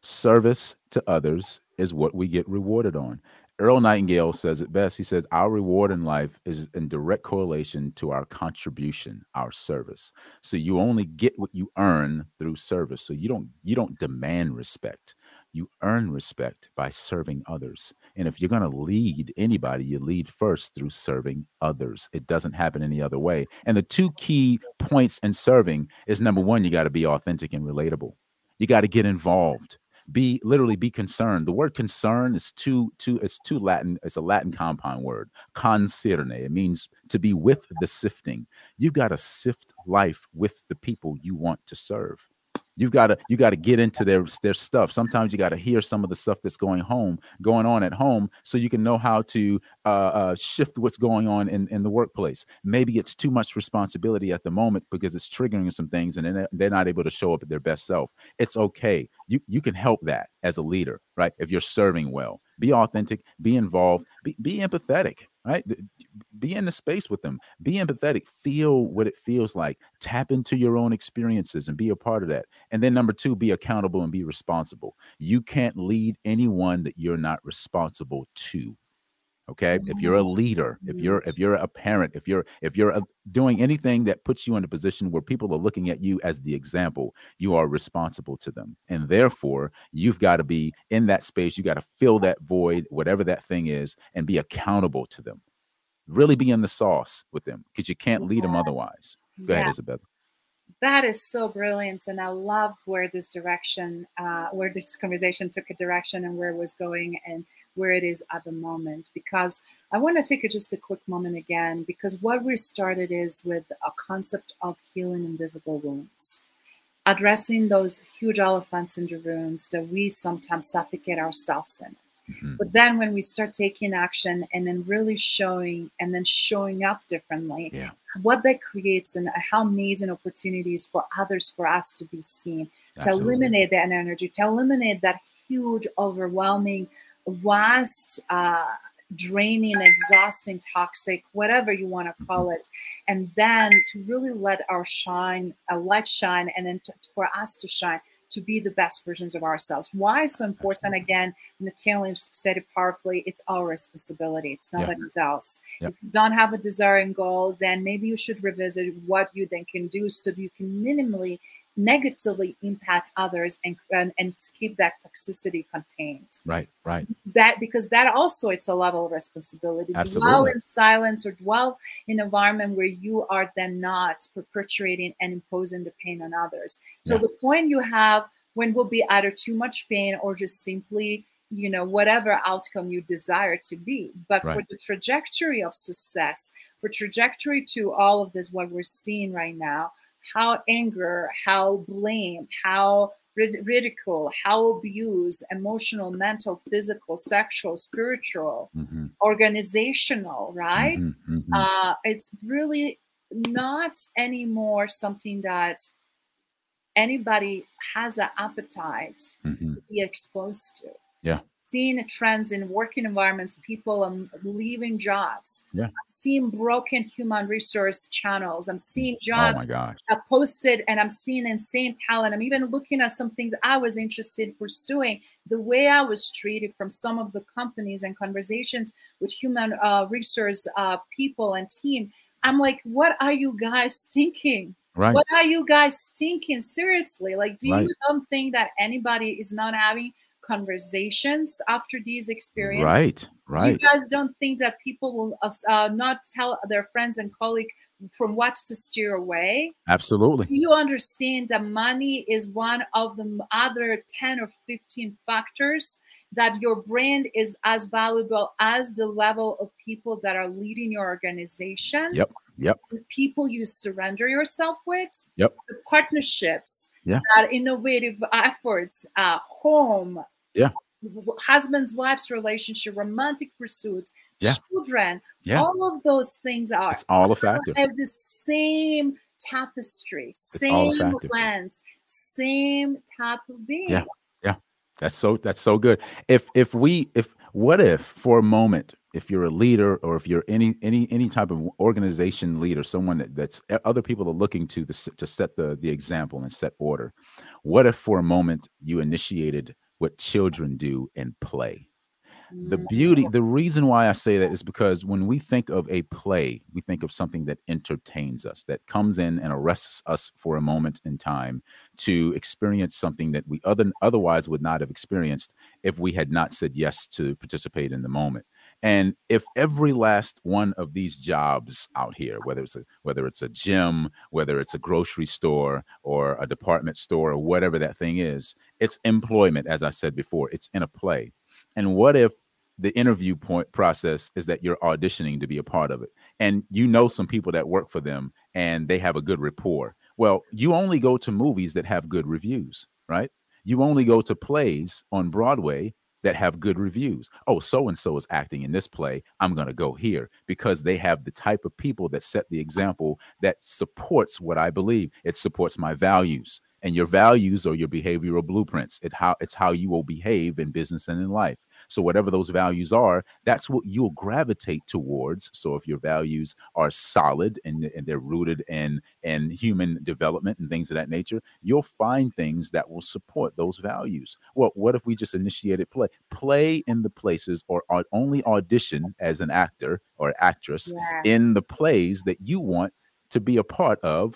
B: Service to others is what we get rewarded on. Earl Nightingale says it best. He says, Our reward in life is in direct correlation to our contribution, our service. So you only get what you earn through service. So you don't you don't demand respect. You earn respect by serving others. And if you're going to lead anybody, you lead first through serving others. It doesn't happen any other way. And the two key points in serving is number one, you got to be authentic and relatable. You got to get involved. Be literally be concerned. The word concern is too too it's too Latin. It's a Latin compound word. Concerne. It means to be with the sifting. You've got to sift life with the people you want to serve. You've got to you got to get into their their stuff. Sometimes you got to hear some of the stuff that's going home, going on at home, so you can know how to uh, uh, shift what's going on in, in the workplace. Maybe it's too much responsibility at the moment because it's triggering some things, and they're, they're not able to show up at their best self. It's okay. You you can help that as a leader, right? If you're serving well, be authentic, be involved, be, be empathetic, right? Be in the space with them. Be empathetic. Feel what it feels like. Tap into your own experiences and be a part of that. And then number two, be accountable and be responsible. You can't lead anyone that you're not responsible to. Okay. If you're a leader, if you're if you're a parent, if you're if you're uh doing anything that puts you in a position where people are looking at you as the example, you are responsible to them. And therefore, you've got to be in that space. You got to fill that void, whatever that thing is, and be accountable to them. Really be in the sauce with them because you can't lead them otherwise. Go ahead,
A: Yes.
B: Isabella.
A: that is so brilliant and i loved where this direction uh, where this conversation took a direction and where it was going and where it is at the moment because i want to take a, just a quick moment again because what we started is with a concept of healing invisible wounds addressing those huge elephants in the rooms that we sometimes suffocate ourselves in. Mm-hmm. But then when we start taking action and then really showing and then showing up differently,
B: yeah.
A: what that creates and how amazing opportunities for others for us to be seen,
B: Absolutely.
A: to eliminate that energy, to eliminate that huge, overwhelming, vast, uh, draining, exhausting, toxic, whatever you want to call it, and then to really let our shine, a light shine, and then to, for us to shine to be the best versions of ourselves. Why is so important? Again, Natalia said it powerfully. It's our responsibility. It's nobody yeah. else. If you don't have a desire and goal, then maybe you should revisit what you then can do so you can minimally negatively impact others and, and and keep that toxicity contained.
B: Right right.
A: That because that also it's a level of responsibility.
B: Absolutely.
A: dwell in silence or dwell in an environment where you are then not perpetuating and imposing the pain on others. So
B: Yeah.
A: the point you have when will be either too much pain or just simply you know whatever outcome you desire to be. But for the trajectory of success for trajectory to all of this what we're seeing right now how anger, how blame, how rid- ridicule, how abuse, emotional, mental, physical, sexual, spiritual,
B: Mhm,
A: organizational, right?
B: mhm, mhm.
A: Uh, it's really not anymore something that anybody has an appetite
B: Mhm.
A: to be exposed to.
B: Yeah.
A: Seeing trends in working environments, people um, leaving jobs.
B: Yeah.
A: I'm seeing broken human resource channels. I'm seeing
B: oh
A: jobs I posted and I'm seeing insane talent. I'm even looking at some things I was interested in pursuing. The way I was treated from some of the companies and conversations with human uh, resource uh, people and team. I'm like, what are you guys thinking?
B: right
A: What are you guys thinking? Seriously, like, do
B: Right.
A: you don't think that anybody is not having conversations after these experiences?
B: right right.
A: Do you guys don't think that people will uh, uh, not tell their friends and colleagues from what to steer away?
B: absolutely
A: Do you understand that money is one of the other 10 or 15 factors that your brand is as valuable as the level of people that are leading your organization?
B: Yep, yep.
A: The people you surrender yourself with?
B: Yep.
A: The partnerships,
B: Yeah.
A: that innovative efforts, uh, home,
B: Yeah.
A: husbands, wives relationship, romantic pursuits,
B: Yeah.
A: children,
B: yeah
A: all of those things are
B: it's all a factor
A: have the same tapestry, same lens, same type of being.
B: Yeah. yeah That's so that's so good. If if we if what if for a moment if you're a leader or if you're any any any type of organization leader, someone that, that's other people are looking to the, to set the the example and set order. What if for a moment you initiated what children do and play? The
A: Mm,
B: beauty the reason why i say that is because when we think of a play we think of something that entertains us that comes in and arrests us for a moment in time to experience something that we other, otherwise would not have experienced if we had not said yes to participate in the moment. And if every last one of these jobs out here whether it's a whether it's a gym whether it's a grocery store or a department store or whatever that thing is it's employment as i said before it's in a play and what if the interview point process is that you're auditioning to be a part of it and you know some people that work for them and they have a good rapport? Well, you only go to movies that have good reviews, right? You only go to plays on Broadway that have good reviews. Oh, so and so is acting in this play. I'm going to go here because they have the type of people that set the example that supports what I believe. It supports my values and your values or your behavioral blueprints. It how it's how you will behave in business and in life. So whatever those values are, that's what you'll gravitate towards. So if your values are solid and, and they're rooted in in human development and things of that nature, you'll find things that will support those values. Well, what if we just initiated play? Play in the places or, or only audition as an actor or actress
A: Yes.
B: in the plays that you want to be a part of